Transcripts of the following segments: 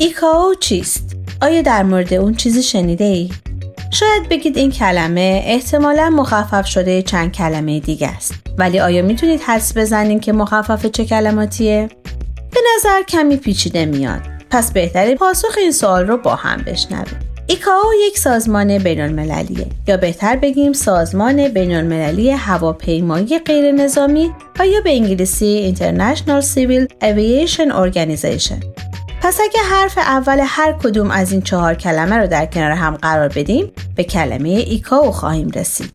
ایکاو چیست؟ آیا در مورد اون چیزی شنیده ای؟ شاید بگید این کلمه احتمالا مخفف شده چند کلمه دیگه است. ولی آیا می‌تونید حدس بزنید که مخفف چه کلماتیه؟ به نظر کمی پیچیده میاد. پس بهتره پاسخ این سوال رو با هم بشنویم. ایکاو یک سازمان بین المللیه یا بهتر بگیم سازمان بین المللی هواپیمایی غیر نظامی و یا به انگلیسی International Civil Aviation Organization پس اگه حرف اول هر کدوم از این چهار کلمه رو در کنار هم قرار بدیم به کلمه ایکاو خواهیم رسید.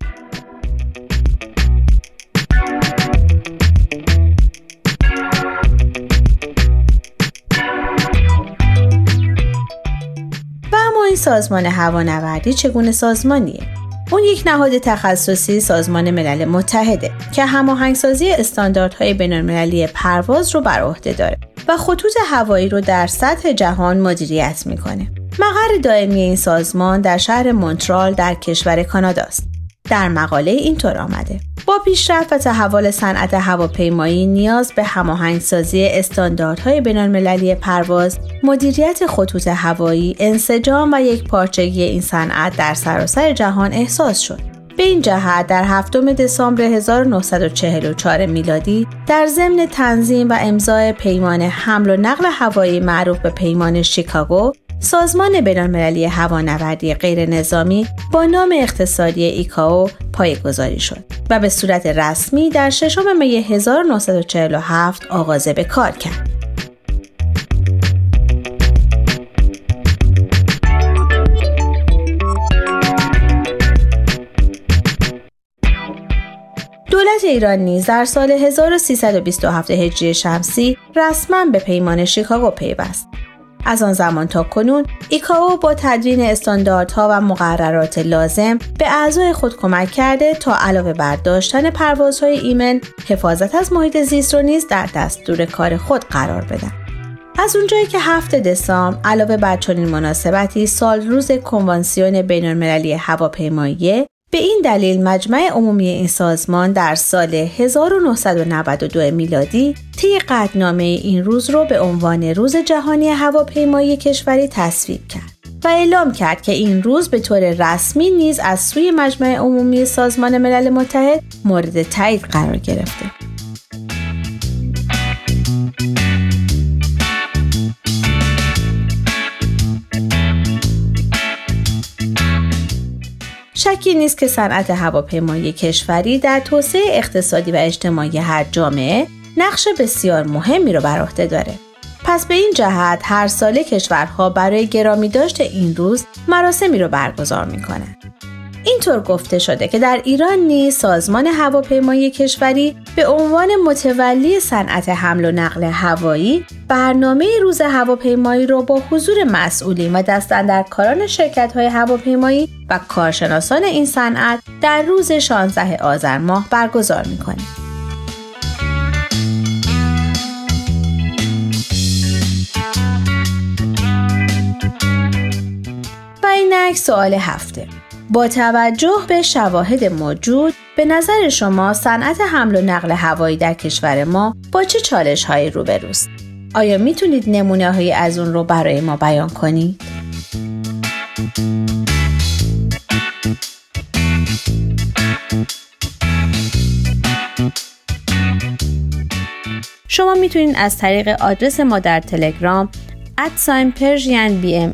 و این سازمان هوانوردی چگونه سازمانیه؟ اون یک نهاد تخصصی سازمان ملل متحده که هماهنگسازی استانداردهای بینالمللی پرواز رو بر عهده داره و خطوط هوایی رو در سطح جهان مدیریت می‌کنه. مقر دائمی این سازمان در شهر مونترال در کشور کانادا است. در مقاله اینطور آمده با پیشرفت و تحول صنعت هواپیمایی نیاز به هماهنگسازی استانداردهای بینالمللی پرواز مدیریت خطوط هوایی انسجام و یک پارچگی این صنعت در سراسر جهان احساس شد. به این جهت در هفتم دسامبر 1944 میلادی در ضمن تنظیم و امضای پیمان حمل و نقل هوایی معروف به پیمان شیکاگو سازمان بینالمللی هوانوردی غیر نظامی با نام اقتصادی ایکاو پایگذاری شد و به صورت رسمی در ششم می 1947 آغاز به کار کرد. دولت ایران نیز در سال 1327 هجری شمسی رسما به پیمان شیکاگو پیوست. از آن زمان تا کنون ایکاو با تدوین استانداردها و مقررات لازم به اعضای خود کمک کرده تا علاوه بر داشتن پروازهای ایمن حفاظت از محیط زیست را نیز در دستور کار خود قرار بدن. از اونجایی که هفته دسامبر علاوه بر چنین مناسبتی سال روز کنوانسیون بینالمللی هواپیمایی به این دلیل مجمع عمومی این سازمان در سال 1992 میلادی طی قدنامه این روز رو به عنوان روز جهانی هواپیمایی کشوری تصویب کرد و اعلام کرد که این روز به طور رسمی نیز از سوی مجمع عمومی سازمان ملل متحد مورد تایید قرار گرفته. شکی نیست که صنعت هواپیمایی کشوری در توسعه اقتصادی و اجتماعی هر جامعه نقش بسیار مهمی را بر عهده داره. پس به این جهت هر ساله کشورها برای گرامی داشت این روز مراسمی رو برگزار می‌کنند. اینطور گفته شده که در ایران نیز سازمان هواپیمایی کشوری به عنوان متولی صنعت حمل و نقل هوایی برنامه روز هواپیمایی را با حضور مسئولین و دستاندرکاران شرکت های هواپیمایی و کارشناسان این صنعت در روز 16 آذر ماه برگزار می‌کنه. و اینک سوال هفته با توجه به شواهد موجود به نظر شما صنعت حمل و نقل هوایی در کشور ما با چه چالش هایی روبروست؟ آیا می‌تونید نمونه هایی از اون رو برای ما بیان کنید؟ شما می‌تونید از طریق آدرس ما در تلگرام ادساین پرژین بی ام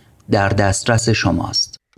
در دسترس شماست.